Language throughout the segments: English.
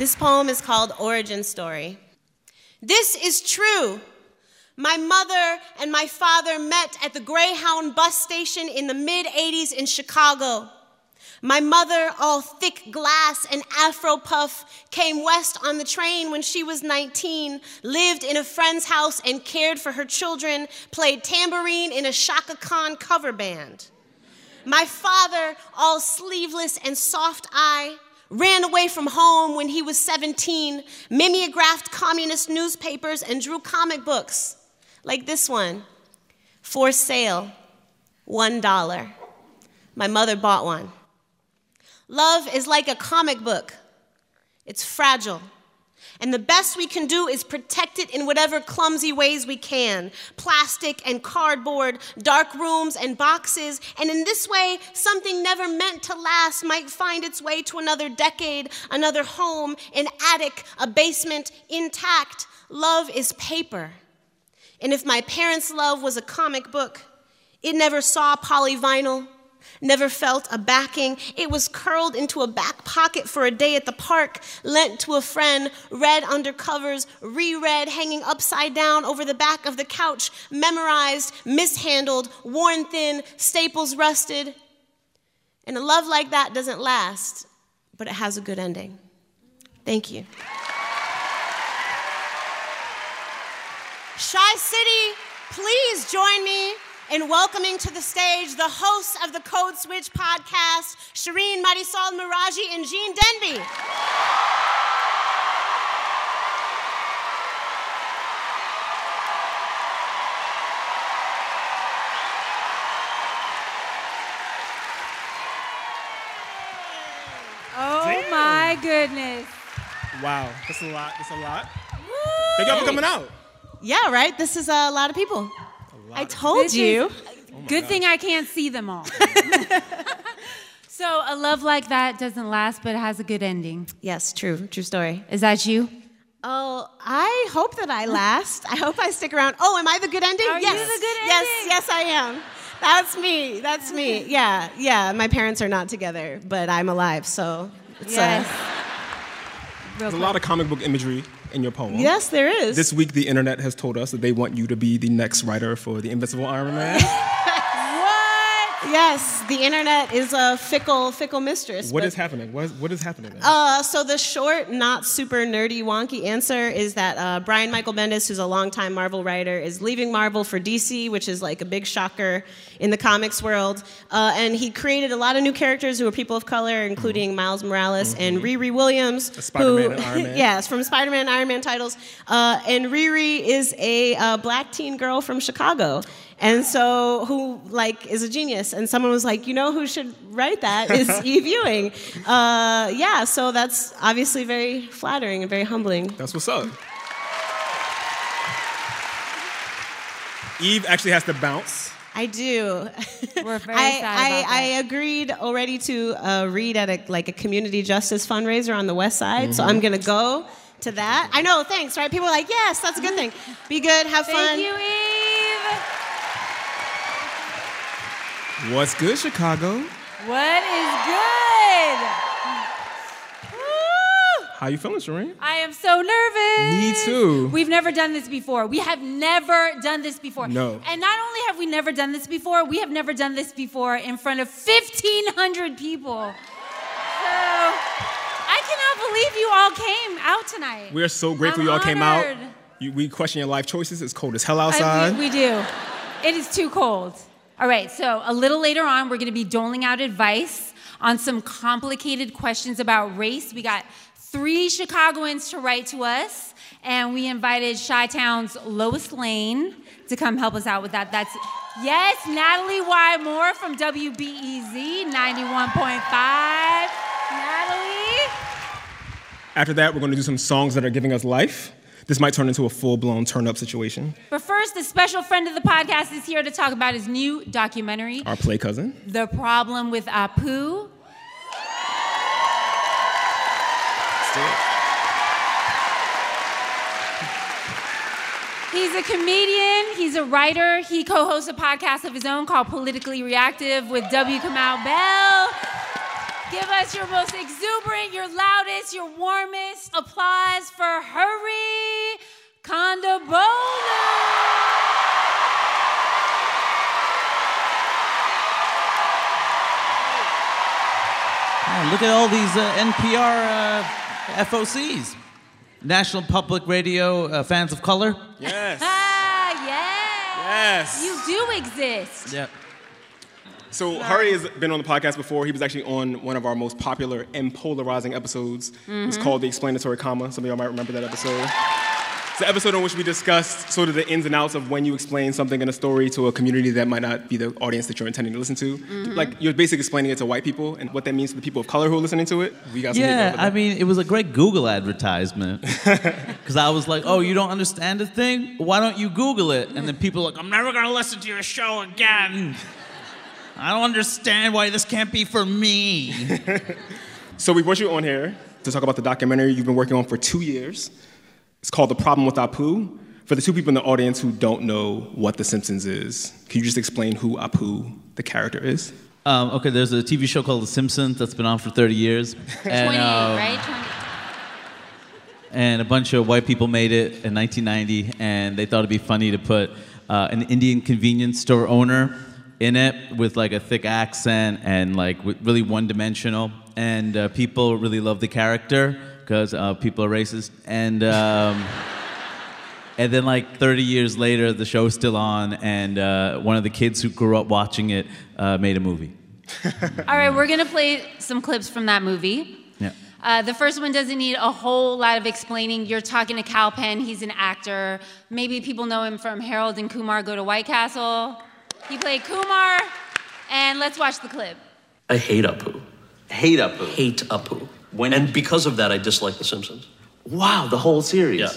This poem is called Origin Story. This is true. My mother and my father met at the Greyhound bus station in the mid 80s in Chicago. My mother, all thick glass and afro puff, came west on the train when she was 19, lived in a friend's house and cared for her children, played tambourine in a Chaka Khan cover band. My father, all sleeveless and soft eye, ran away from home when he was 17, mimeographed communist newspapers, and drew comic books like this one for sale, $1. My mother bought one. Love is like a comic book, it's fragile. And the best we can do is protect it in whatever clumsy ways we can plastic and cardboard, dark rooms and boxes. And in this way, something never meant to last might find its way to another decade, another home, an attic, a basement intact. Love is paper. And if my parents' love was a comic book, it never saw polyvinyl never felt a backing. It was curled into a back pocket for a day at the park, lent to a friend, read under covers, reread, hanging upside down over the back of the couch, memorized, mishandled, worn thin, staples rusted. And a love like that doesn't last, but it has a good ending. Thank you. Chi City, please join me in welcoming to the stage the hosts of the Code Switch podcast, Shireen Marisol Meraji and Gene Demby. Oh Damn. my goodness. Wow, that's a lot. That's a lot. Woo! Thank y'all for coming out. Yeah, right? This is a lot of people. I told this you. Is, oh good thing I can't see them all. so a love like that doesn't last, but it has a good ending. Yes, true. True story. Is that you? Oh, I hope that I last. I hope I stick around. Oh, am I the good ending? Are yes. you the good ending? Yes, yes, I am. That's me. That's me. Yeah, yeah. My parents are not together, but I'm alive, so it's uh, yes. A, There's a lot of comic book imagery in your poem. Yes, there is. This week, the internet has told us that they want you to be the next writer for the Invincible Iron Man. Yes, the internet is a fickle, fickle mistress. What is happening? What is, what is happening? Uh, so the short, not super nerdy, wonky answer is that uh, Brian Michael Bendis, who's a longtime Marvel writer, is leaving Marvel for DC, which is like a big shocker in the comics world. Uh, and he created a lot of new characters who are people of color, including mm-hmm. Miles Morales mm-hmm. and Riri Williams. Spider-Man and Iron Man. yes, from Spider-Man and Iron Man titles. Uh, and Riri is a uh, black teen girl from Chicago. And so, who like is a genius? And someone was like, you know, who should write that is Eve Ewing. Uh, yeah, so that's obviously very flattering and very humbling. That's what's up. Eve actually has to bounce. I do. We're very I, I, I, agreed already to uh, read at a like a community justice fundraiser on the West Side, mm-hmm. so I'm gonna go to that. I know, thanks. Right? People are like, yes, that's a good thing. Be good, have Thank fun. Thank you, Eve. What's good, Chicago? What is good? How you feeling, Shireen? I am so nervous. Me too. We've never done this before. We have never done this before. No. And not only have we never done this before, we have never done this before in front of 1,500 people. So I cannot believe you all came out tonight. We're so grateful I'm you all honored. came out. You, we question your life choices. It's cold as hell outside. I, we, we do. It is too cold. All right, so a little later on, we're going to be doling out advice on some complicated questions about race. We got three Chicagoans to write to us, and we invited Chi Town's Lois Lane to come help us out with that. That's yes, Natalie Y. Moore from WBEZ 91.5. Natalie. After that, we're going to do some songs that are giving us life. This might turn into a full blown turn up situation. But first, a special friend of the podcast is here to talk about his new documentary, Our Play Cousin The Problem with Apu. He's a comedian, he's a writer, he co hosts a podcast of his own called Politically Reactive with W. Kamau Bell. Give us your most exuberant, your loudest, your warmest applause for Hari Kondabolu. Oh, look at all these uh, NPR uh, FOCs. National Public Radio uh, Fans of Color. Yes. Ah, yeah. Yes. You do exist. Yeah. So Hari has been on the podcast before. He was actually on one of our most popular and polarizing episodes. It was mm-hmm. called The Explanatory Comma. Some of y'all might remember that episode. It's the episode in which we discussed sort of the ins and outs of when you explain something in a story to a community that might not be the audience that you're intending to listen to. Mm-hmm. Like you're basically explaining it to white people and what that means to the people of color who are listening to it. We got some hate Yeah, over I mean, it was a great Google advertisement. Because I was like, oh, you don't understand a thing? Why don't you Google it? And then people are like, I'm never going to listen to your show again. I don't understand why this can't be for me. So we brought you on here to talk about the documentary you've been working on for two years. It's called The Problem with Apu. For the two people in the audience who don't know what The Simpsons is, can you just explain who Apu, the character, is? Um, okay, there's a TV show called The Simpsons that's been on for 30 years. And, 28, um, right? 20. and a bunch of white people made it in 1990, and they thought it'd be funny to put uh, an Indian convenience store owner in it with like a thick accent and like really one-dimensional. And uh, people really love the character because uh, people are racist. And um, and then like 30 years later, the show's still on, and uh, one of the kids who grew up watching it uh, made a movie. All right, we're to play some clips from that movie. Yeah. Uh, the first one doesn't need a whole lot of explaining. You're talking to Kal Penn. He's an actor. Maybe people know him from Harold and Kumar Go to White Castle. He played Kumar. And let's watch the clip. I hate Apu. Hate Apu. Hate Apu. When- and because of that, I dislike The Simpsons. Wow, the whole series. Yeah.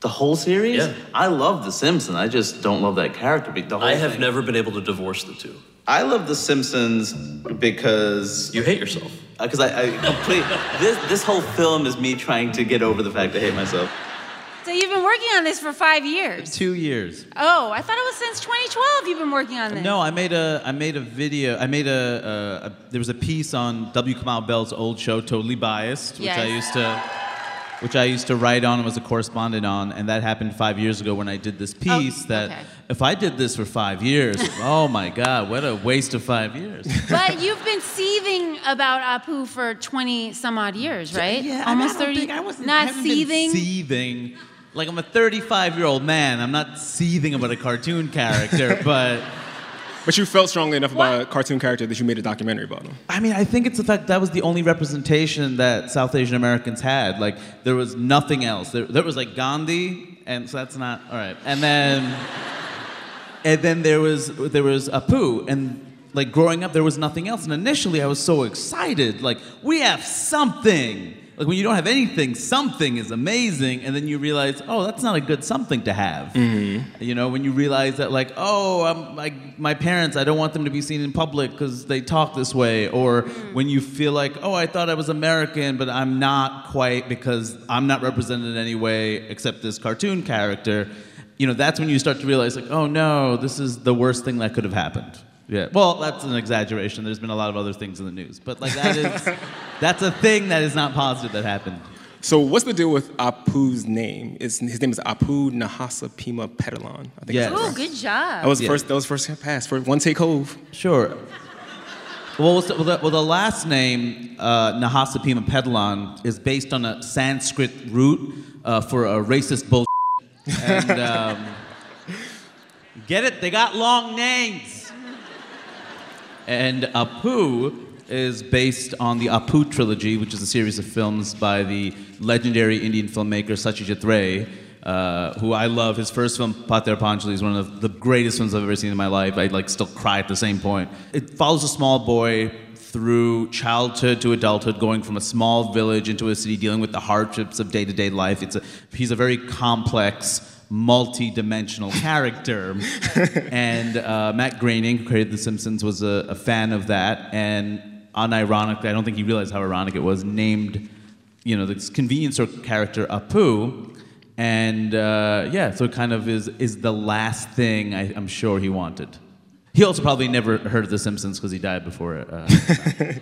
The whole series? Yeah. I love The Simpsons. I just don't love that character. but The whole I have thing. never been able to divorce the two. I love The Simpsons because You hate yourself. Uh, because I, I complete this this whole film is me trying to get over the fact I hate myself. So you've been working on this for five years. Two years. Oh, I thought it was since 2012 you've been working on this. No, I made a I made a video. I made a, a, a there was a piece on W. Kamau Bell's old show, Totally Biased, which I used to which I used to write on and was a correspondent on, and that happened five years ago when I did this oh, piece. that okay. if I did this for five years, oh my God, what a waste of five years. But you've been seething about Apu for 20 some odd years, right? Yeah, I Almost I don't 30. think- I wasn't, I haven't been seething. seething. Like I'm a 35 year old man. I'm not seething about a cartoon character, but. But you felt strongly enough about What? a cartoon character that you made a documentary about him. I mean, I think it's the fact that was the only representation that South Asian Americans had. Like, there was nothing else. There, there was like Gandhi, and so that's not all right. And then, and then there was there was Apu, and like growing up, there was nothing else. And initially, I was so excited. Like, we have something. Like when you don't have anything, something is amazing, and then you realize, oh, that's not a good something to have. Mm-hmm. You know, when you realize that, like, oh, I'm, like my parents, I don't want them to be seen in public because they talk this way, or mm-hmm. when you feel like, oh, I thought I was American, but I'm not quite because I'm not represented in any way except this cartoon character. You know, that's when you start to realize, like, oh no, this is the worst thing that could have happened. Yeah. Well, that's an exaggeration. There's been a lot of other things in the news, but like that is, that's a thing that is not positive that happened. So what's the deal with Apu's name? It's, his name is Apu Nahasapeemapetilon. I think Yes. that's Ooh, good job. That was Yeah. first. That was first pass for one take hove. Sure. Well, what's the, well, the, well, the last name, uh, Nahasapeemapetilon, is based on a Sanskrit root uh, for a racist bull. and um, get it? They got long names. And Apu is based on the Apu trilogy, which is a series of films by the legendary Indian filmmaker Satyajit Ray, uh, who I love. His first film, Pather Panchali, is one of the greatest films I've ever seen in my life. I like still cry at the same point. It follows a small boy through childhood to adulthood, going from a small village into a city, dealing with the hardships of day-to-day life. It's a, he's a very complex multi-dimensional character. and uh, Matt Groening, who created The Simpsons, was a, a fan of that, and unironically, I don't think he realized how ironic it was, named, you know, this convenience store character Apu. And uh, yeah, so it kind of is is the last thing I, I'm sure he wanted. He also probably never heard of The Simpsons because he died before. Uh,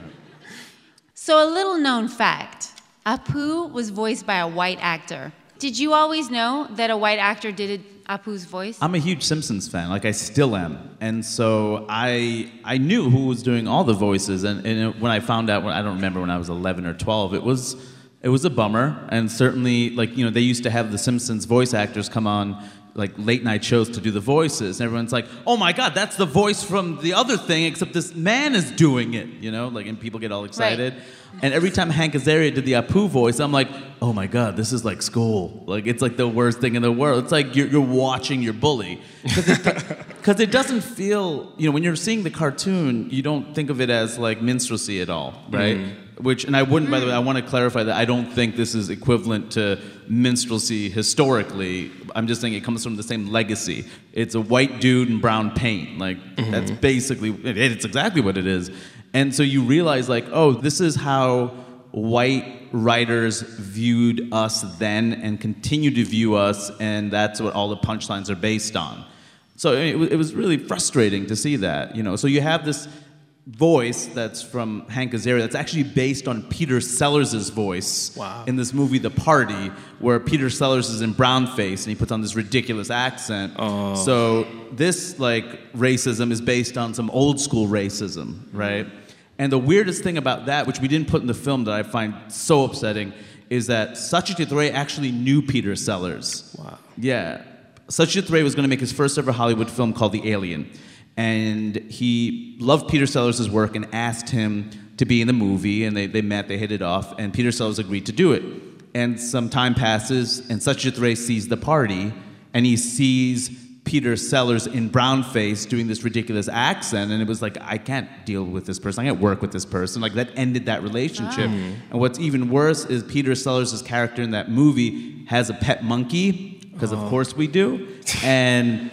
So, a little known fact Apu was voiced by a white actor. Did you always know that a white actor did Apu's voice? I'm a huge Simpsons fan, like I still am, and so I I knew who was doing all the voices, and, and when I found out, I don't remember when I was 11 or 12, it was it was a bummer, and certainly like you know they used to have the Simpsons voice actors come on like late night shows to do the voices, and everyone's like, oh my god, that's the voice from the other thing, except this man is doing it, you know, like and people get all excited. And every time Hank Azaria did the Apu voice, I'm like, oh my god, this is like school. Like it's like the worst thing in the world. It's like you're, you're watching your bully because it, it, doesn't feel, you know, when you're seeing the cartoon, you don't think of it as like minstrelsy at all, right? Mm-hmm. Which, and I wouldn't, by the way, mm-hmm. I want to clarify that I don't think this is equivalent to minstrelsy historically. I'm just saying it comes from the same legacy. It's a white dude in brown paint. Like, mm-hmm. that's basically, it- it's exactly what it is. And so you realize, like, oh, this is how white writers viewed us then and continue to view us, and that's what all the punchlines are based on. So it, it was really frustrating to see that, you know. So you have this voice that's from Hank Azaria that's actually based on Peter Sellers' voice Wow. in this movie The Party, where Peter Sellers is in brown face and he puts on this ridiculous accent. Oh. So this like racism is based on some old school racism, right? And the weirdest thing about that, which we didn't put in the film that I find so upsetting, is that Satyajit Ray actually knew Peter Sellers. Wow. Yeah. Satyajit Ray was going to make his first ever Hollywood film called The Alien. And he loved Peter Sellers' work and asked him to be in the movie. And they, they met, they hit it off, and Peter Sellers agreed to do it. And some time passes, and Satyajit Ray sees the party, and he sees Peter Sellers in brown face doing this ridiculous accent. And it was like, I can't deal with this person. I can't work with this person. Like, that ended that relationship. And what's even worse is Peter Sellers' character in that movie has a pet monkey, because of oh. course we do. And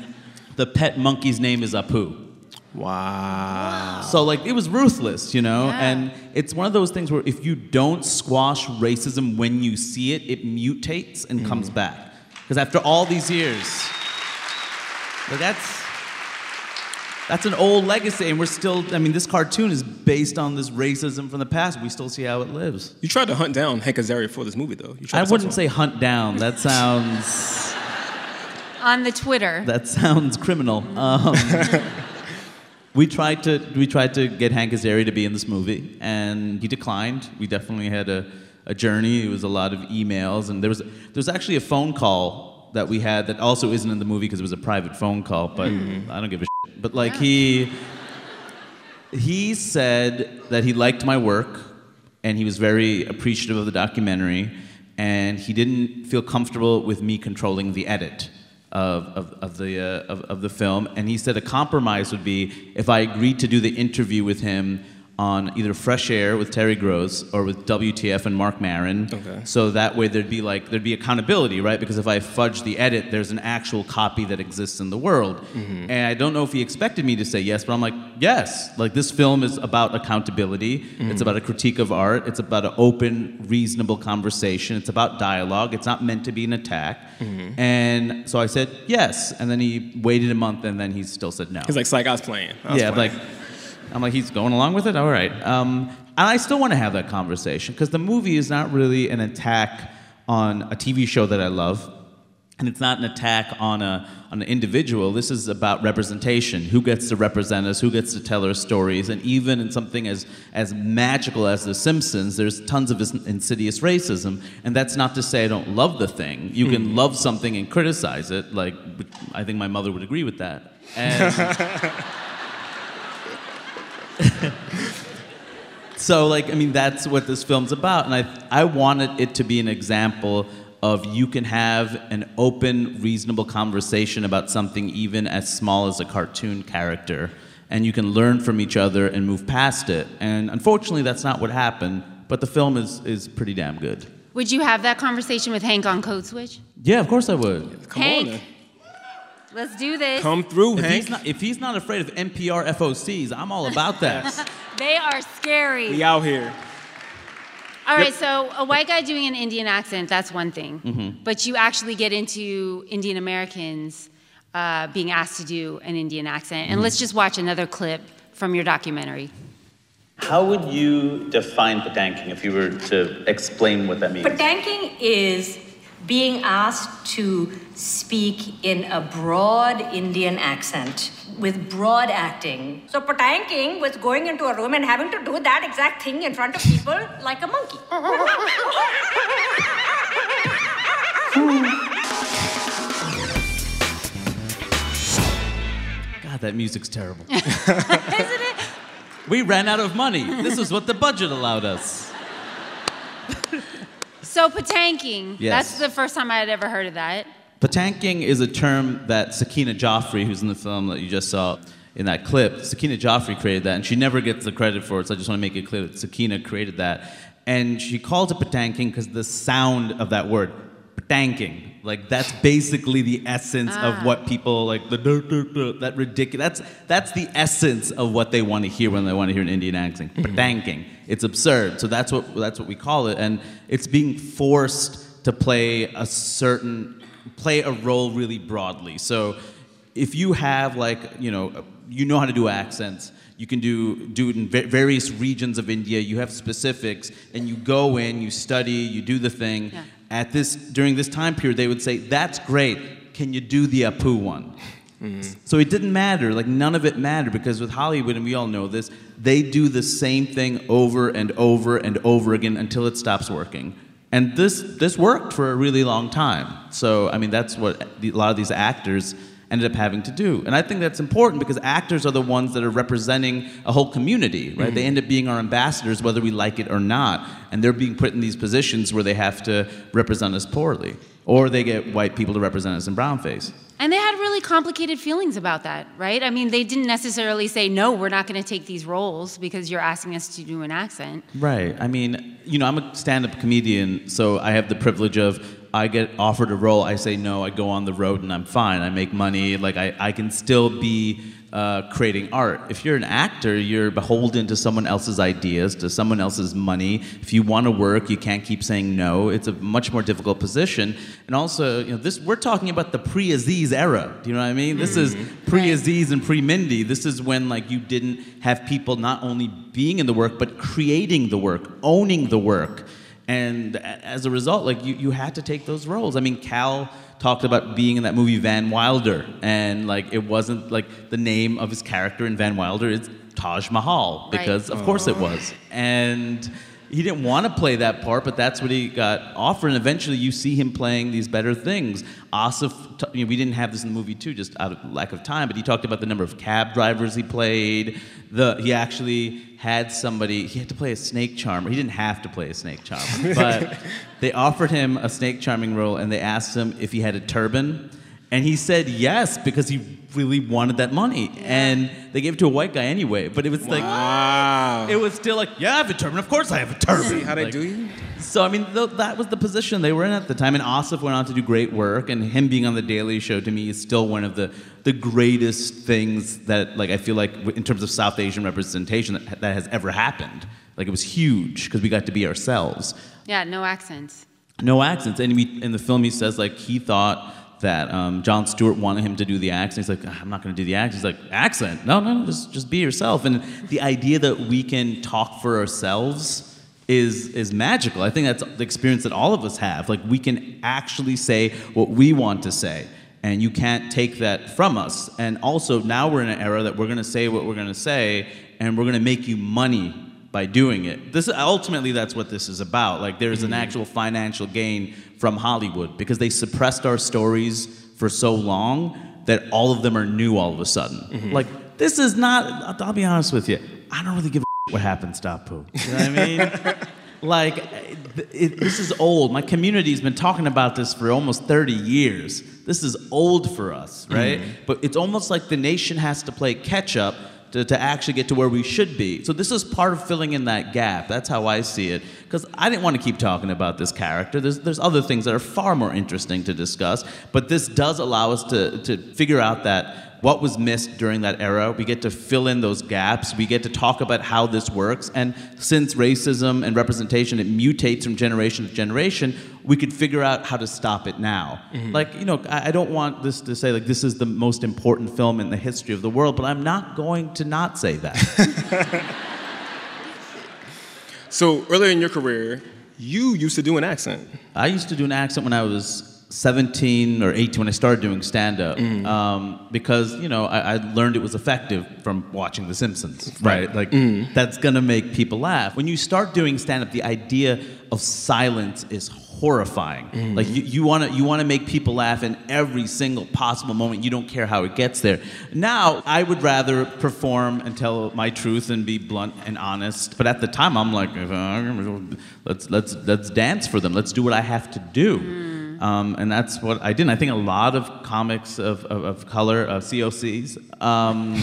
the pet monkey's name is Apu. Wow. So like it was ruthless, you know, Yeah. and it's one of those things where if you don't squash racism when you see it, it mutates and mm. comes back. Because after all these years, but that's that's an old legacy, and we're still. I mean, this cartoon is based on this racism from the past. We still see how it lives. You tried to hunt down Hank Azaria for this movie, though. You tried I to wouldn't say hunt down. That sounds On the Twitter. that sounds criminal. Um, we tried to we tried to get Hank Azaria to be in this movie, and he declined. We definitely had a, a journey. It was a lot of emails, and there was there was actually a phone call that we had that also isn't in the movie because it was a private phone call. But I don't give a shit. But like he he said that he liked my work, and he was very appreciative of the documentary, and he didn't feel comfortable with me controlling the edit of, of, of, the, uh, of, of the film. And he said a compromise would be if I agreed to do the interview with him on either Fresh Air with Terry Gross or with WTF and Marc Maron. Okay. So that way there'd be like there'd be accountability, right? Because if I fudge the edit, there's an actual copy that exists in the world. Mm-hmm. And I don't know if he expected me to say yes, but I'm like, yes. Like this film is about accountability. It's mm-hmm. about a critique of art. It's about an open, reasonable conversation. It's about dialogue. It's not meant to be an attack. Mm-hmm. And so I said yes. And then he waited a month, and then he still said no. He's like, psych, I was playing. I was Yeah, playing. like I'm like he's going along with it. All right, um, and I still want to have that conversation because the movie is not really an attack on a TV show that I love, and it's not an attack on a on an individual. This is about representation. Who gets to represent us? Who gets to tell our stories? And even in something as as magical as The Simpsons, there's tons of insidious racism. And that's not to say I don't love the thing. You can love something and criticize it. Like I think my mother would agree with that. And So, like, I mean, that's what this film's about. And I, I wanted it to be an example of you can have an open, reasonable conversation about something even as small as a cartoon character. And you can learn from each other and move past it. And unfortunately, that's not what happened. But the film is, is pretty damn good. Would you have that conversation with Hank on Code Switch? Yeah, of course I would. Come Hank, on, then. Let's do this. Come through, If Hank. he's, not, if he's not afraid of NPR FOCs, I'm all about that. They are scary. We out here. All right, so a white guy doing an Indian accent, that's one thing. Mm-hmm. But you actually get into Indian Americans uh, being asked to do an Indian accent. And let's just watch another clip from your documentary. How would you define patanking if you were to explain what that means? Patanking is being asked to speak in a broad Indian accent with broad acting. So patanking was going into a room and having to do that exact thing in front of people like a monkey. God, that music's terrible. Isn't it? We ran out of money. This is what the budget allowed us. So patanking. Yes. That's the first time I had ever heard of that. Patanking is a term that Sakina Jaffrey, who's in the film that you just saw in that clip, Sakina Jaffrey created that, and she never gets the credit for it, so I just want to make it clear that Sakina created that. And she calls it patanking because the sound of that word, patanking, like that's basically the essence of ah. what people like the dur, dur, dur, that ridiculous. That's that's the essence of what they want to hear when they want to hear an Indian accent. Mm-hmm. Patanking. It's absurd. So that's what that's what we call it, and it's being forced to play a certain play a role really broadly. So if you have like you know you know how to do accents you can do do it in va- various regions of india you have specifics and you go in you study you do the thing Yeah. At this during this time period they would say that's great. Can you do the apu one? Mm-hmm. So it didn't matter. Like none of it mattered because with hollywood and we all know this they do the same thing over and over and over again until it stops working. And this this worked for a really long time. So i mean that's what the, a lot of these actors ended up having to do and i think that's important because actors are the ones that are representing a whole community right they mm-hmm. end up being our ambassadors whether we like it or not and they're being put in these positions where they have to represent us poorly or they get white people to represent us in brownface And they had really complicated feelings about that, right? I mean, they didn't necessarily say, no, we're not going to take these roles because you're asking us to do an accent. Right. I mean, you know, I'm a stand-up comedian, so I have the privilege of I get offered a role, I say no, I go on the road and I'm fine. I make money, like I, I can still be uh, creating art. If you're an actor, you're beholden to someone else's ideas, to someone else's money. If you want to work, you can't keep saying no. It's a much more difficult position. And also, you know, this we're talking about the pre-Aziz era. Do you know what I mean? This is pre-Aziz and pre-Mindy. This is when like you didn't have people not only being in the work but creating the work, owning the work. And as a result, like you, you had to take those roles. I mean, Kal talked about being in that movie Van Wilder, and like it wasn't like the name of his character in Van Wilder is Taj Mahal Right. because of course it was. And he didn't want to play that part, but that's what he got offered. And eventually, you see him playing these better things. Aasif, t- you know, we didn't have this in the movie too, just out of lack of time. But he talked about the number of cab drivers he played. The he actually had somebody. He had to play a snake charmer. He didn't have to play a snake charmer, but they offered him a snake charming role, and they asked him if he had a turban. And he said yes because he really wanted that money. And they gave it to a white guy anyway. But it was like, Wow. it was still like, yeah, I have a turban. Of course I have a turban. See how they Like, do you? So, I mean, th- that was the position they were in at the time. And Aasif went on to do great work. And him being on The Daily Show to me is still one of the, the greatest things that, like, I feel like in terms of South Asian representation that, that has ever happened. Like, it was huge because we got to be ourselves Yeah, no accents. no accents. And we, in the film, he says like he thought that um, Jon Stewart wanted him to do the accent. He's like, I'm not going to do the accent. He's like, accent? No, no, just just be yourself. And the idea that we can talk for ourselves is is magical. I think that's the experience that all of us have. Like we can actually say what we want to say. And you can't take that from us. And also, now we're in an era that we're going to say what we're going to say, and we're going to make you money by doing it. This ultimately that's what this is about. Like there's an actual financial gain from Hollywood because they suppressed our stories for so long that all of them are new all of a sudden. Mm-hmm. Like this is not I'll, be honest with you. I don't really give a what happens to Apu. You know what I mean? like it, it, this is old. My community's been talking about this for almost 30 years. This is old for us, right? Mm-hmm. But it's almost like the nation has to play catch up to, to actually get to where we should be. So this is part of filling in that gap. That's how I see it. Because I didn't want to keep talking about this character. There's, there's other things that are far more interesting to discuss. But this does allow us to, to figure out that what was missed during that era. We get to fill in those gaps. We get to talk about how this works. And since racism and representation, it mutates from generation to generation, we could figure out how to stop it now. Mm-hmm. Like, you know, I, I don't want this to say, like, this is the most important film in the history of the world, but I'm not going to not say that. So earlier in your career, you used to do an accent. I used to do an accent when I was 17 or 18 when I started doing stand up mm. um, because, you know, I, I learned it was effective from watching The Simpsons, right? Like, mm. that's gonna make people laugh. When you start doing stand up, the idea of silence is horrifying. Mm. Like, you, you wanna, you wanna make people laugh in every single possible moment. You don't care how it gets there. Now, I would rather perform and tell my truth and be blunt and honest. But at the time, I'm like, let's, let's, let's dance for them. Let's do what I have to do. Um, and that's what I did. I think a lot of comics of, of, of color, of COCs, um,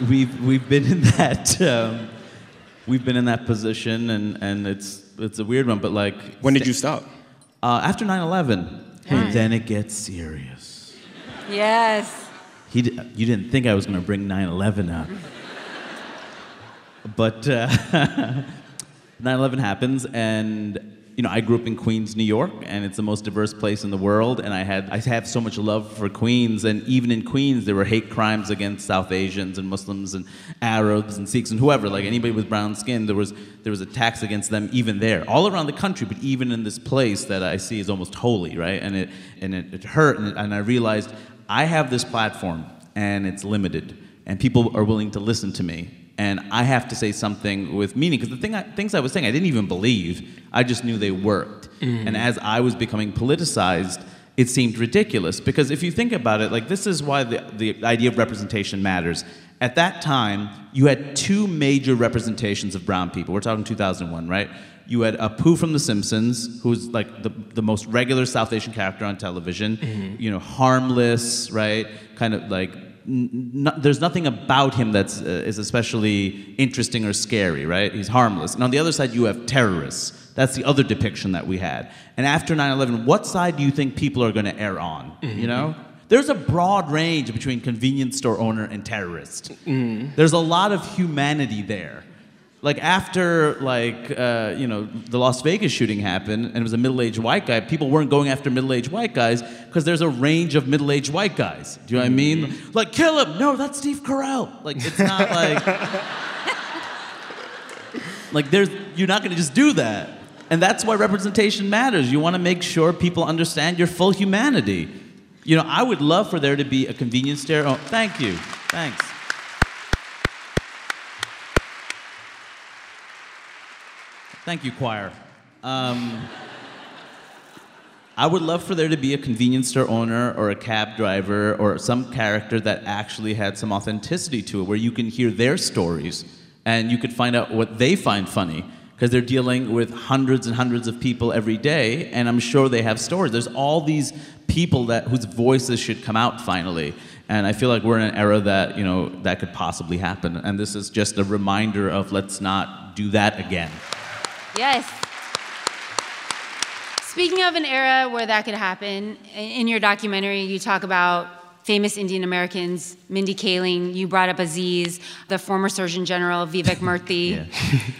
we've, we've been in that um, we've been in that position, and, and it's it's a weird one. But like, When did you stop? Uh, after 9/11, and then it gets serious. Yes. He, d- you didn't think I was going to bring 9/11 up, but uh, 9/11 happens, and you know I grew up in Queens, New York, and it's the most diverse place in the world. And I had I have so much love for Queens, and even in Queens there were hate crimes against South Asians and Muslims and Arabs and Sikhs and whoever, like anybody with brown skin. There was there was attacks against them even there, all around the country, but even in this place that I see is almost holy, right? And it and it, it hurt, and, and I realized I have this platform, and it's limited, and people are willing to listen to me and I have to say something with meaning because the thing I, things I was saying I didn't even believe. I just knew they worked. Mm. And as I was becoming politicized, it seemed ridiculous because if you think about it, like this is why the, the idea of representation matters. At that time, you had two major representations of brown people. We're talking 2001, right? You had Apu from The Simpsons, who's like the, the most regular South Asian character on television, mm-hmm. you know, harmless, right? Kind of like there's nothing about him that's uh, is especially interesting or scary, right? He's harmless. And on the other side, you have terrorists. That's the other depiction that we had. And after 9/11, what side do you think people are going to err on? You know. There's a broad range between convenience store owner and terrorist. There's a lot of humanity there. Like after like uh, you know the Las Vegas shooting happened and it was a middle-aged white guy, people weren't going after middle-aged white guys because there's a range of middle-aged white guys. Do you know what I mean? Like kill him. No, that's Steve Carell. Like it's not like like there's you're not going to just do that. And that's why representation matters. You want to make sure people understand your full humanity. You know, I would love for there to be a convenience store. Oh, thank you. Thanks. Thank you, choir. Um, I would love for there to be a convenience store owner or a cab driver or some character that actually had some authenticity to it, where you can hear their stories and you could find out what they find funny because they're dealing with hundreds and hundreds of people every day, and I'm sure they have stories. There's all these people that whose voices should come out finally, and I feel like we're in an era that you know that could possibly happen, and this is just a reminder of let's not do that again. Yes. Speaking of an era where that could happen, in your documentary, you talk about famous Indian Americans, Mindy Kaling. You brought up Aziz, the former Surgeon General, Vivek Murthy.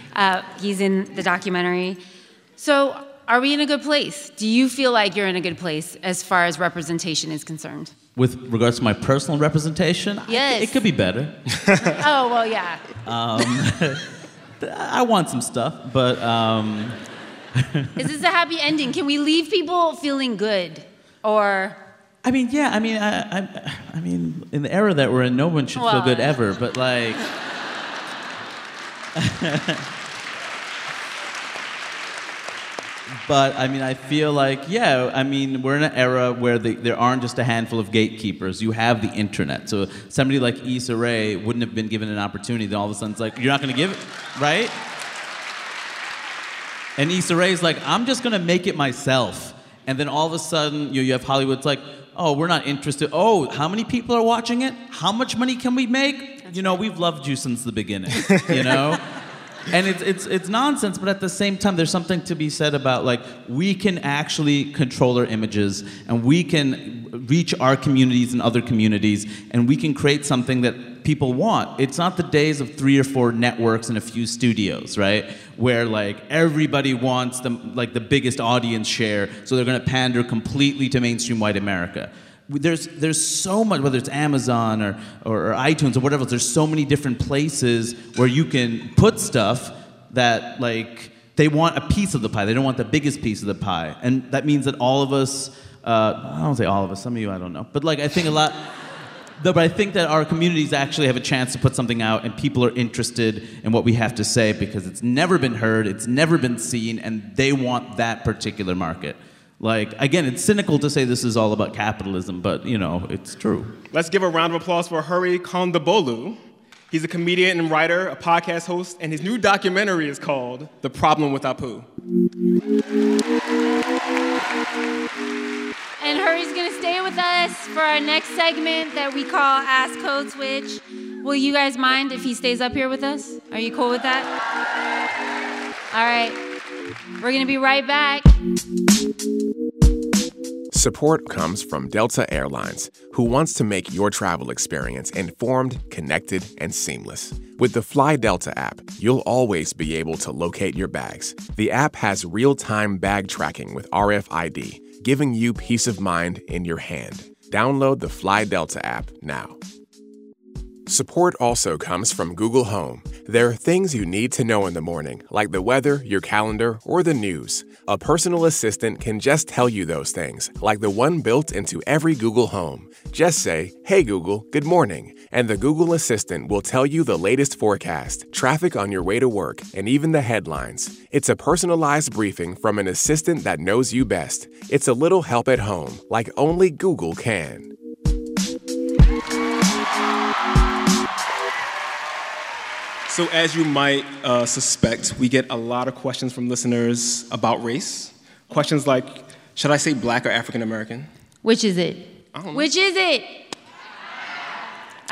uh, he's in the documentary. So, are we in a good place? Do you feel like you're in a good place as far as representation is concerned? With regards to my personal representation, I- Yes. it could be better. oh, well, yeah. I want some stuff, but um, Is this a happy ending? Can we leave people feeling good? Or, I mean, yeah, I mean, I, I, I mean, in the era that we're in, no one should feel good ever. But like, but I mean, I feel like, yeah, I mean, we're in an era where the, there aren't just a handful of gatekeepers. You have the internet. So somebody like Issa Rae wouldn't have been given an opportunity. Then all of a sudden, it's like, you're not going to give it, right? And Issa Rae's like, I'm just gonna make it myself. And then all of a sudden, you, you have Hollywood's like, oh, we're not interested. Oh, how many people are watching it? How much money can we make? you know, we've loved you since the beginning. You know. And it's, it's, it's nonsense, but at the same time, there's something to be said about like we can actually control our images and we can reach our communities and other communities and we can create something that people want. It's not the days of three or four networks and a few studios, right? Where like everybody wants the, like the biggest audience share, so they're gonna pander completely to mainstream white America there's there's so much whether it's Amazon or, or, or iTunes or whatever there's so many different places where you can put stuff that like they want a piece of the pie. They don't want the biggest piece of the pie, and that means that all of us. Uh, I don't say all of us. Some of you I don't know, but like I think a lot. But I think that our communities actually have a chance to put something out, and people are interested in what we have to say because it's never been heard, it's never been seen, and they want that particular market. Like again, it's cynical to say this is all about capitalism, but you know it's true. Let's give a round of applause for Hari Kondabolu. He's a comedian and writer, a podcast host, and his new documentary is called The Problem with Apu. And Hari's gonna stay with us for our next segment that we call Ask Code Switch. Will you guys mind if he stays up here with us? Are you cool with that? All right. We're gonna be right back. Support comes from Delta Airlines, who wants to make your travel experience informed, connected, and seamless. With the Fly Delta app, you'll always be able to locate your bags. The app has real time bag tracking with RFID, giving you peace of mind in your hand. Download the Fly Delta app now. Support also comes from Google Home. There are things you need to know in the morning, like the weather, your calendar, or the news. A personal assistant can just tell you those things, like the one built into every Google Home. Just say, Hey Google, good morning, and the Google Assistant will tell you the latest forecast, traffic on your way to work, and even the headlines. It's a personalized briefing from an assistant that knows you best. It's a little help at home, like only Google can. So, as you might uh, suspect, we get a lot of questions from listeners about race. Questions like, should I say black or African American? Which is it? I don't know. Which is it?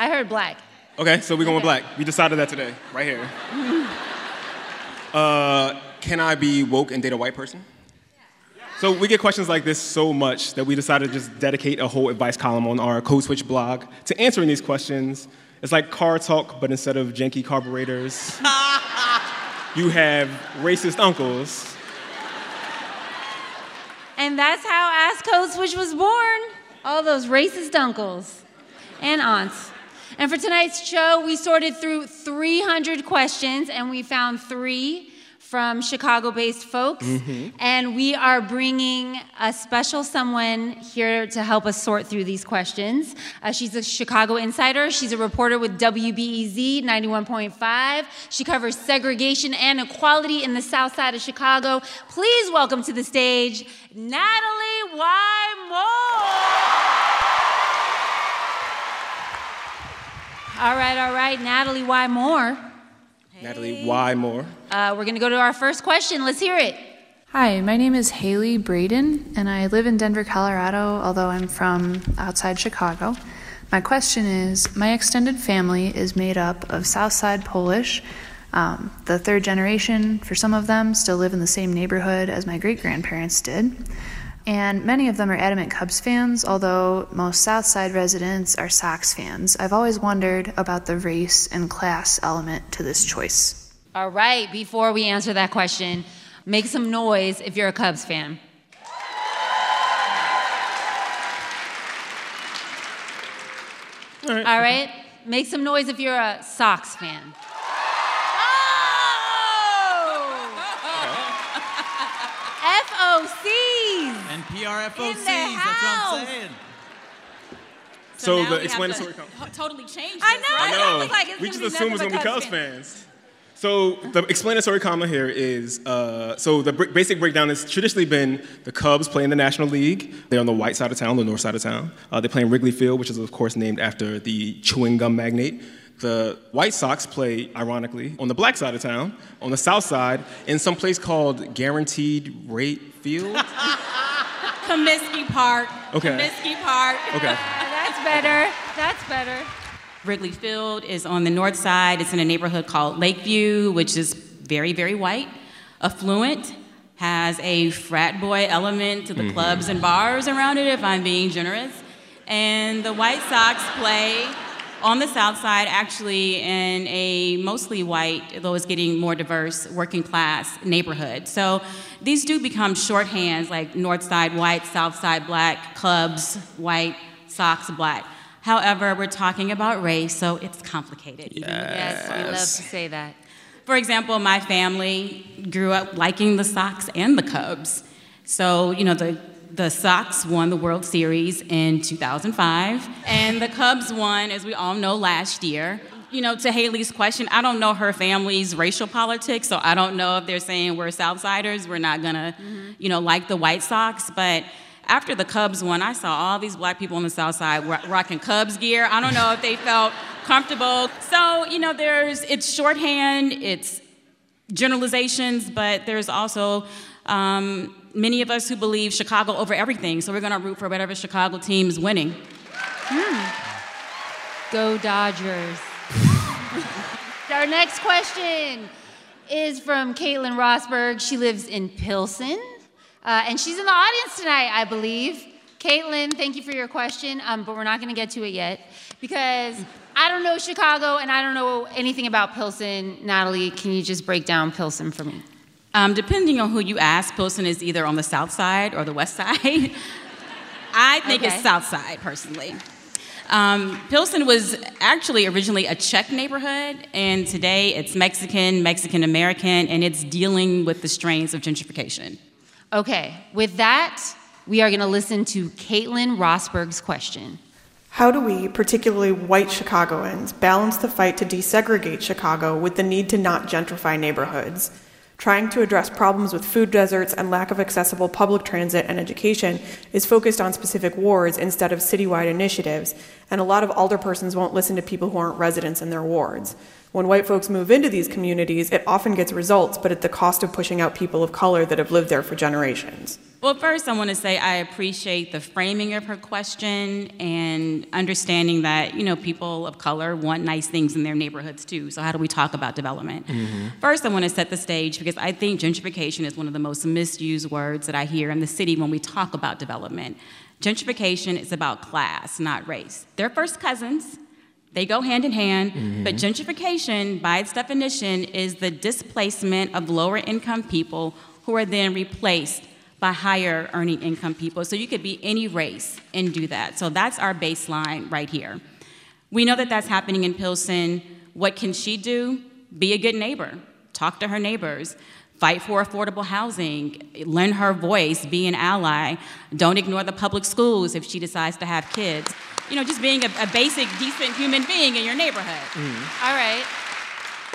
I heard black. Okay, so we're going with black. We decided that today, right here. Uh, can I be woke and date a white person? So we get questions like this so much that we decided to just dedicate a whole advice column on our Code Switch blog to answering these questions. It's like car talk, but instead of janky carburetors, you have racist uncles. And that's how Ask Code Switch was born. All those racist uncles and aunts. And for tonight's show, we sorted through 300 questions and we found three from Chicago based folks. And we are bringing a special someone here to help us sort through these questions. Uh, she's a Chicago insider. She's a reporter with WBEZ 91.5. She covers segregation and equality in the south side of Chicago. Please welcome to the stage Natalie Y. Moore. All right, all right, Natalie Y. Moore. Natalie Y. Moore. Uh, we're going to go to our first question. Let's hear it. Hi, my name is Haley Braden, and I live in Denver, Colorado, although I'm from outside Chicago. My question is My extended family is made up of Southside Polish. Um, the third generation, for some of them, still live in the same neighborhood as my great grandparents did. And many of them are adamant Cubs fans, although most Southside residents are Sox fans. I've always wondered about the race and class element to this choice. All right, before we answer that question, make some noise if you're a Cubs fan. All right. All right, make some noise if you're a Sox fan. Oh! FOCs! And PRFOCs, In the that's what house. I'm saying. So, now the we have explanatory to totally change I know. right? I know. was like, it's we just be assumed it's nothing gonna be Cubs Cubs fans. So the explanatory comma here is uh, so the basic breakdown has traditionally been the Cubs play in the National League. They're on the white side of town, the north side of town. Uh, they play in Wrigley Field, which is of course named after the chewing gum magnate. The White Sox play, ironically, on the black side of town, on the south side, in some place called Guaranteed Rate Field. Comiskey Park. Okay. Comiskey Park. Okay. That's better. That's better. Wrigley Field is on the north side. It's in a neighborhood called Lakeview, which is very, very white, affluent, has a frat boy element to the mm-hmm. clubs and bars around it, if I'm being generous. And the White Sox play on the south side, actually, in a mostly white, though it's getting more diverse, working class neighborhood. So these do become shorthands like north side white, south side black, Cubs white, Sox black. However, we're talking about race, so it's complicated. Yes, we love to say that. For example, my family grew up liking the Sox and the Cubs. So, you know, the, the Sox won the World Series in 2005, and the Cubs won, as we all know, last year. You know, to Haley's question, I don't know her family's racial politics, so I don't know if they're saying we're Southsiders, we're not gonna, mm-hmm. you know, like the White Sox, but after the Cubs won, I saw all these black people on the South Side rocking Cubs gear. I don't know if they felt comfortable. So, you know, there's, it's shorthand, it's generalizations, but there's also um, many of us who believe Chicago over everything. So we're going to root for whatever Chicago team is winning. Go Dodgers. Our next question is from Caitlin Rosberg. She lives in Pilsen, uh, and she's in the audience tonight, I believe. Caitlin, thank you for your question, um, but we're not going to get to it yet because I don't know Chicago and I don't know anything about Pilsen. Natalie, can you just break down Pilsen for me? Um, depending on who you ask, Pilsen is either on the south side or the west side. I think Okay. it's south side, personally. Um, Pilsen was actually originally a Czech neighborhood, and today it's Mexican, Mexican American, and it's dealing with the strains of gentrification. Okay, with that, we are going to listen to Caitlin Rosberg's question. How do we, particularly white Chicagoans, balance the fight to desegregate Chicago with the need to not gentrify neighborhoods? Trying to address problems with food deserts and lack of accessible public transit and education is focused on specific wards instead of citywide initiatives, and a lot of alderpersons won't listen to people who aren't residents in their wards. When white folks move into these communities, it often gets results, but at the cost of pushing out people of color that have lived there for generations. Well, first, I want to say I appreciate the framing of her question and understanding that, you know, people of color want nice things in their neighborhoods too. So, how do we talk about development? Mm-hmm. First, I want to set the stage because I think gentrification is one of the most misused words that I hear in the city when we talk about development. Gentrification is about class, not race. They're first cousins, they go hand in hand, but mm-hmm. gentrification, by its definition, is the displacement of lower income people who are then replaced by higher earning income people. So you could be any race and do that. So that's our baseline right here. We know that that's happening in Pilsen. What can she do? Be a good neighbor, talk to her neighbors. Fight for affordable housing, lend her voice, be an ally. Don't ignore the public schools if she decides to have kids. You know, just being a, a basic, decent human being in your neighborhood. All right.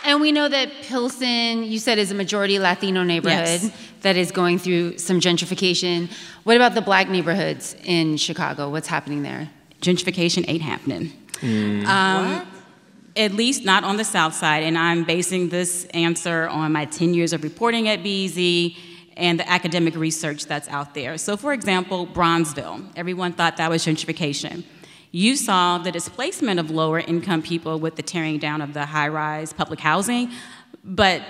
And we know that Pilsen, you said, is a majority Latino neighborhood Yes. that is going through some gentrification. What about the black neighborhoods in Chicago? What's happening there? Gentrification ain't happening. Um, At least not on the south side, and I'm basing this answer on my 10 years of reporting at BZ and the academic research that's out there. So, for example, Bronzeville, everyone thought that was gentrification. You saw the displacement of lower income people with the tearing down of the high rise public housing, but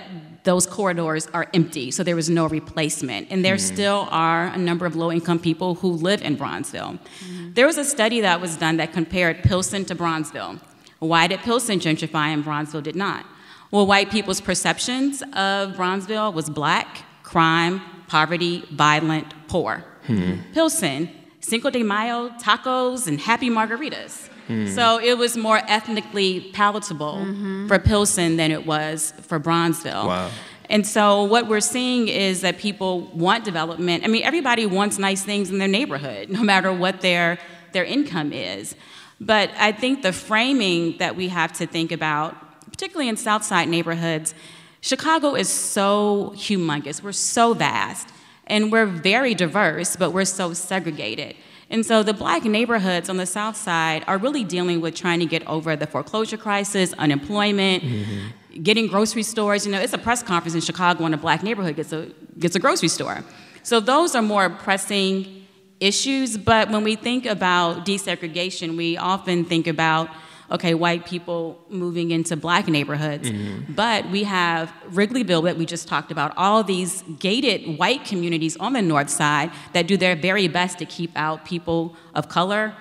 those corridors are empty, so there was no replacement. And there mm-hmm. still are a number of low income people who live in Bronzeville. Mm-hmm. There was a study that was done that compared Pilsen to Bronzeville. Why did Pilsen gentrify and Bronzeville did not? Well, white people's perceptions of Bronzeville was black, crime, poverty, violent, poor. Hmm. Pilsen, Cinco de Mayo, tacos, and happy margaritas. Hmm. So it was more ethnically palatable mm-hmm. for Pilsen than it was for Bronzeville. Wow. And so what we're seeing is that people want development. I mean, everybody wants nice things in their neighborhood, no matter what their their income is. But I think the framing that we have to think about, particularly in Southside neighborhoods, Chicago is so humongous. We're so vast. And we're very diverse, but we're so segregated. And so the black neighborhoods on the south side are really dealing with trying to get over the foreclosure crisis, unemployment, mm-hmm. getting grocery stores. You know, it's a press conference in Chicago when a black neighborhood gets a gets a grocery store. So those are more pressing issues. But when we think about desegregation, we often think about okay, white people moving into black neighborhoods. Mm-hmm. But we have Wrigleyville that we just talked about, all these gated white communities on the north side that do their very best to keep out people of color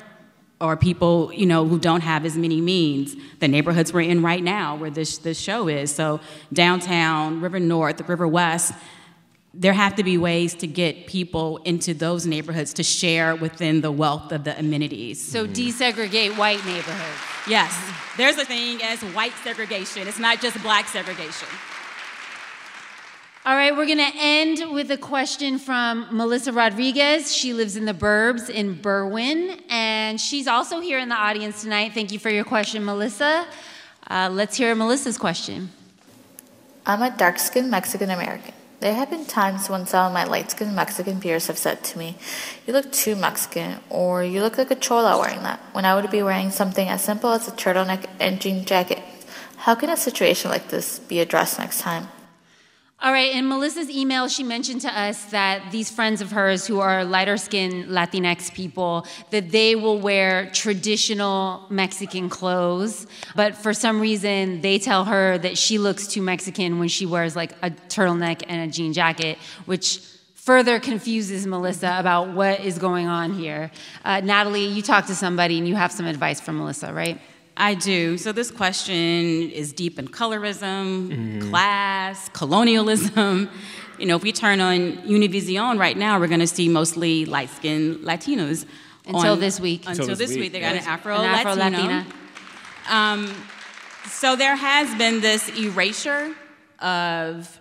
or people, you know, who don't have as many means. The neighborhoods we're in right now where this this show is. So downtown, River North, River West, there have to be ways to get people into those neighborhoods to share within the wealth of the amenities. So desegregate white neighborhoods. Yes, there's a thing as white segregation. It's not just black segregation. All right, we're going to end with a question from Melissa Rodriguez. She lives in the burbs in Berwyn, and she's also here in the audience tonight. Thank you for your question, Melissa. Uh, let's hear Melissa's question. I'm a dark skinned Mexican American. There have been times when some of my light skinned Mexican peers have said to me, You look too Mexican, or you look like a chola wearing that, when I would be wearing something as simple as a turtleneck and jean jacket. How can a situation like this be addressed next time? All right, in Melissa's email, she mentioned to us that these friends of hers who are lighter skinned Latinx people, that they will wear traditional Mexican clothes, but for some reason they tell her that she looks too Mexican when she wears like a turtleneck and a jean jacket, which further confuses Melissa about what is going on here. Uh, Natalie, you talked to somebody and you have some advice for Melissa, right? I do. So this question is deep in colorism, class, colonialism. You know, if we turn on Univision right now, we're going to see mostly light-skinned Latinos. Until on- this week. Until, Until this this week, week, they got yes. an Afro An Latino. Afro-Latina. Um, so there has been this erasure of,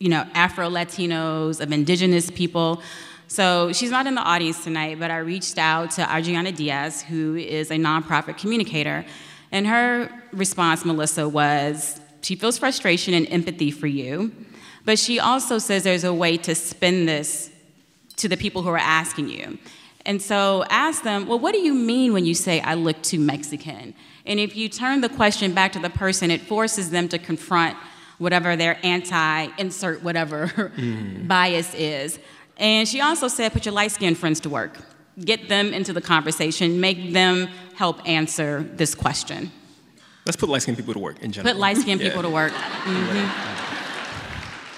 you know, Afro Latinos, of indigenous people. So she's not in the audience tonight, but I reached out to Adriana Diaz, who is a nonprofit communicator. And her response, Melissa, was she feels frustration and empathy for you, but she also says there's a way to spin this to the people who are asking you. And so ask them, well, what do you mean when you say, I look too Mexican? And if you turn the question back to the person, it forces them to confront whatever their anti insert whatever mm-hmm. bias is. And she also said, put your light skinned friends to work. Get them into the conversation, make them help answer this question. Let's put light skinned people to work in general. Put light skinned Yeah. people to work. Mhm.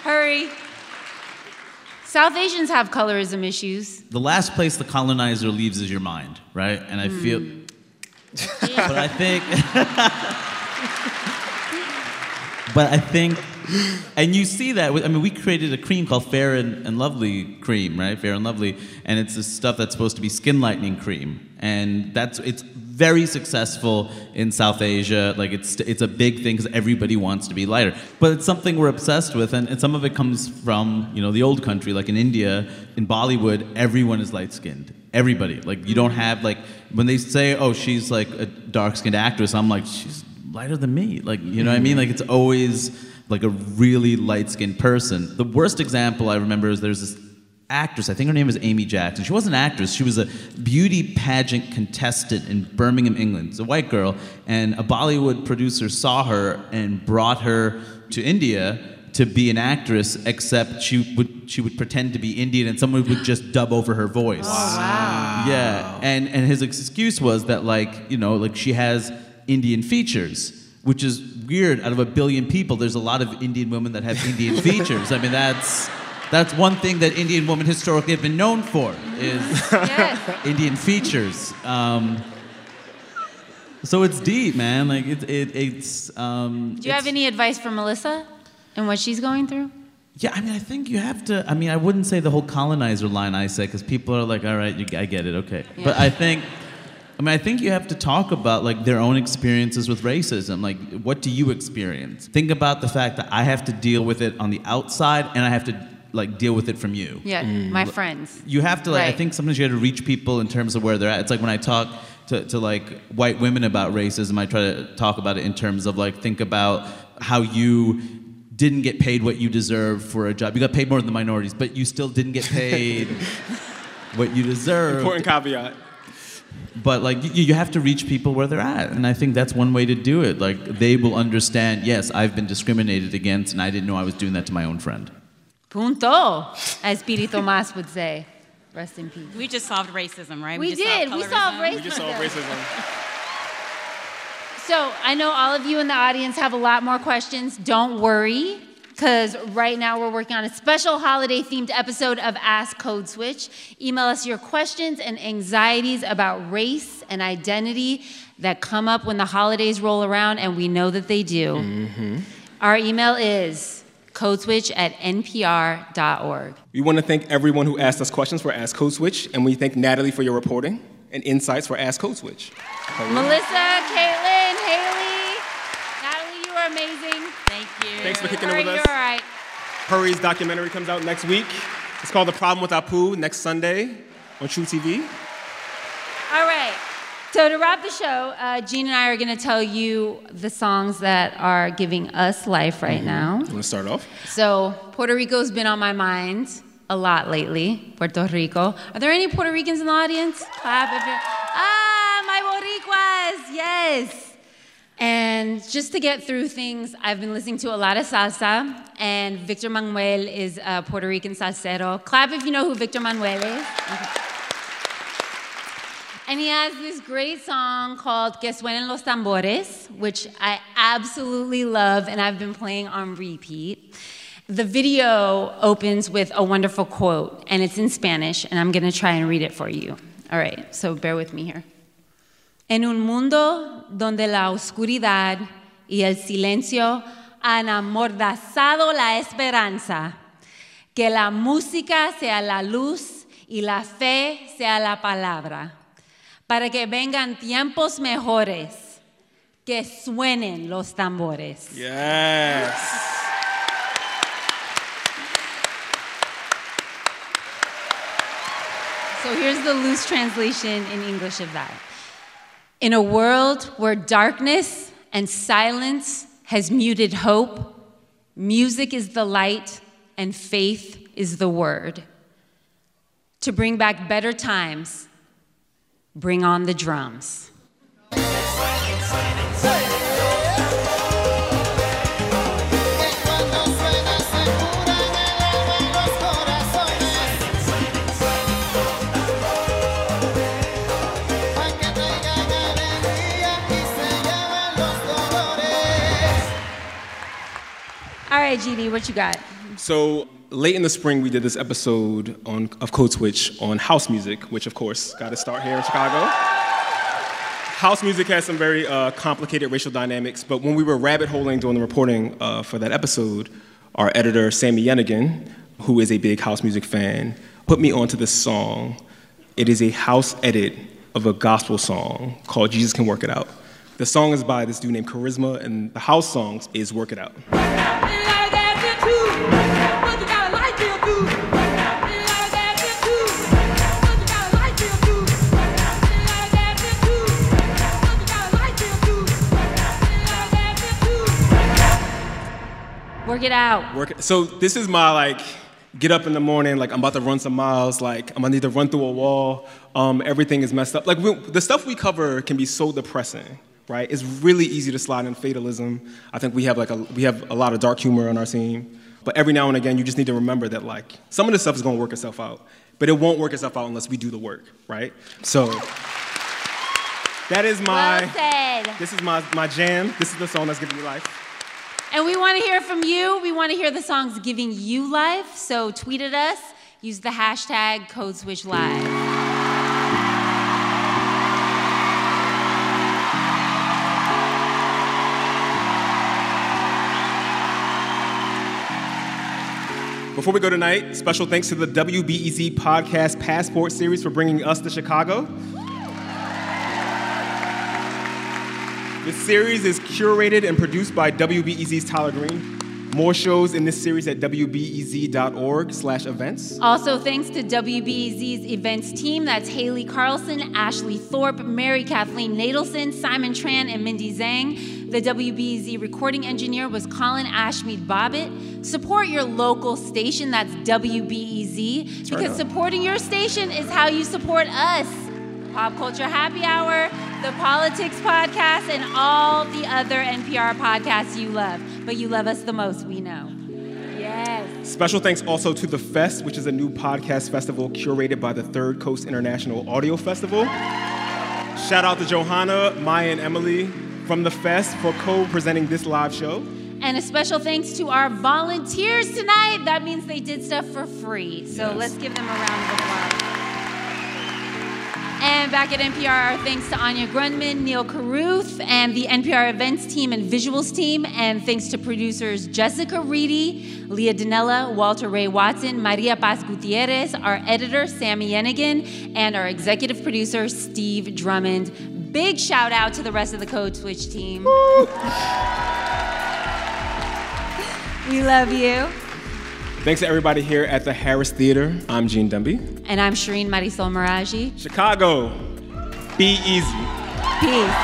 Hari. South Asians have colorism issues. The last place the colonizer leaves is your mind, right? And I feel, but I think, but I think, and you see that. with- I mean, we created a cream called Fair and, and Lovely cream, right? Fair and Lovely, and it's this stuff that's supposed to be skin lightening cream, and that's it's very successful in South Asia. Like it's it's a big thing because everybody wants to be lighter, but it's something we're obsessed with, and, and some of it comes from you know the old country, like in India, in Bollywood, everyone is light skinned. Everybody, like you don't have like when they say, oh, she's like a dark skinned actress, I'm like she's lighter than me. Like you know what I mean? Mm. Like it's always like a really light skinned person. The worst example I remember is there's this actress. I think her name was Amy Jackson. She wasn't an actress. She was a beauty pageant contestant in Birmingham, England. It's a white girl, and a Bollywood producer saw her and brought her to India to be an actress. Except she would she would pretend to be Indian, and someone would just dub over her voice. Wow. Yeah, and and his excuse was that like you know like she has Indian features, which is weird. Out of a billion people, there's a lot of Indian women that have Indian features. I mean that's. That's one thing that Indian women historically have been known for is Indian features. Um, so it's deep, man. Like it, it it's. Um, Do you have any advice for Melissa and what she's going through? yeah, I mean, I think you have to. I mean, I wouldn't say the whole colonizer line I say because people are like, "All right, you, I get it, okay." But I think, I mean, I think you have to talk about like their own experiences with racism. Like, what do you experience? Think about the fact that I have to deal with it on the outside, and I have to like deal with it from you. Yeah, mm. my friends. You have to like. I think sometimes you have to reach people in terms of where they're at. It's like when I talk to, to like white women about racism, I try to talk about it in terms of like think about how you didn't get paid what you deserve for a job. You got paid more than the minorities, but you still didn't get paid what you deserve. Important caveat. But like you, you have to reach people where they're at, and I think that's one way to do it. Like they will understand. Yes, I've been discriminated against, and I didn't know I was doing that to my own friend. Punto, as Piri Thomas would say. Rest in peace. We just solved racism, right? We just did. solved We solved racism. We just solved racism So I know all of you in the audience have a lot more questions. Don't worry, because right now we're working on a special holiday themed episode of Ask Code Switch. Email us your questions and anxieties about race and identity that come up when the holidays roll around, and we know that they do. Mm-hmm. Our email is codeswitch at npr.org. We want to thank everyone who asked us questions for Ask Code Switch, and we thank Natalie for your reporting and insights for Ask Code Switch. Melissa, Caitlin, Haley, Natalie, you are amazing. Thank you. Thanks for kicking it with right, us. You're all right. Hari's documentary comes out next week. It's called The Problem with Apu next Sunday on truTV. All right. So to wrap the show, uh, Gene and I are going to tell you the songs that are giving us life right now. You want to start off? So Puerto Rico's been on my mind a lot lately. Puerto Rico. Are there any Puerto Ricans in the audience? Clap if you're. Ah, my Boricuas. Yes. And just to get through things, I've been listening to a lot of salsa, and Victor Manuelle is a Puerto Rican salsero. Clap if you know who Victor Manuelle is. And he has this great song called Que Suenen los Tambores, which I absolutely love and I've been playing on repeat. The video opens with a wonderful quote, and it's in Spanish, and I'm gonna try and read it for you. All right, so bear with me here. En un mundo donde la oscuridad y el silencio han amordazado la esperanza, que la música sea la luz y la fe sea la palabra, para que vengan tiempos mejores, que suenen los tambores. Yes. So here's the loose translation in English of that. In a world where darkness and silence has muted hope, music is the light and faith is the word. To bring back better times, bring on the drums. All right, GD, what you got? So late in the spring, we did this episode on, of Code Switch on house music, which of course got to start here in Chicago. House music has some very uh, complicated racial dynamics, but when we were rabbit holing doing the reporting uh, for that episode, our editor, Sami Yenigun, who is a big house music fan, put me onto this song. It is a house edit of a gospel song called Jesus Can Work It Out. The song is by this dude named Charisma, and the house song is Work It Out. Work it out. Work it. So this is my like get up in the morning like I'm about to run some miles like I'm gonna need to run through a wall. Um, everything is messed up. Like we, the stuff we cover can be so depressing, right? It's really easy to slide in fatalism. I think we have like a we have a lot of dark humor on our team. But every now and again, you just need to remember that like some of this stuff is gonna work itself out, but it won't work itself out unless we do the work, right? So that is my. Well. This is my my jam. This is the song that's giving me life. And we want to hear from you. We want to hear the songs giving you life. So tweet at us. Use the hashtag CodeSwitchLive. Before we go tonight, special thanks to the WBEZ Podcast Passport Series for bringing us to Chicago. This series is curated and produced by WBEZ's Tyler Green. More shows in this series at wbez.org slash events. Also, thanks to WBEZ's events team. That's Haley Carlson, Ashley Thorpe, Mary Kathleen Nadelson, Simon Tran, and Mindy Zhang. The WBEZ recording engineer was Colin Ashmead Bobbitt. Support your local station. That's WBEZ. Turn because up. supporting your station is how you support us. Pop Culture Happy Hour, the Politics Podcast, and all the other NPR podcasts you love. But you love us the most, we know. Yes. Special thanks also to The Fest, which is a new podcast festival curated by the Third Coast International Audio Festival. Shout out to Johanna, Maya, and Emily from The Fest for co presenting this live show. And a special thanks to our volunteers tonight. That means they did stuff for free. So Yes. let's give them a round of applause. And back at NPR, our thanks to Anya Grundmann, Neil Caruth, and the NPR events team and visuals team. And thanks to producers Jessica Reedy, Leah Donnella, Walter Ray Watson, Maria Paz Gutierrez, our editor Sami Yenigun, and our executive producer Steve Drummond. Big shout out to the rest of the Code Switch team. We love you. Thanks to everybody here at the Harris Theater. I'm Gene Demby. And I'm Shereen Marisol Meraji. Chicago, be easy. Peace.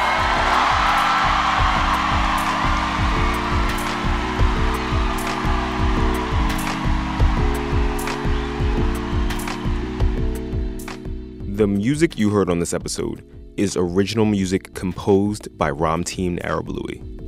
The music you heard on this episode is original music composed by Ramteen Arablouei.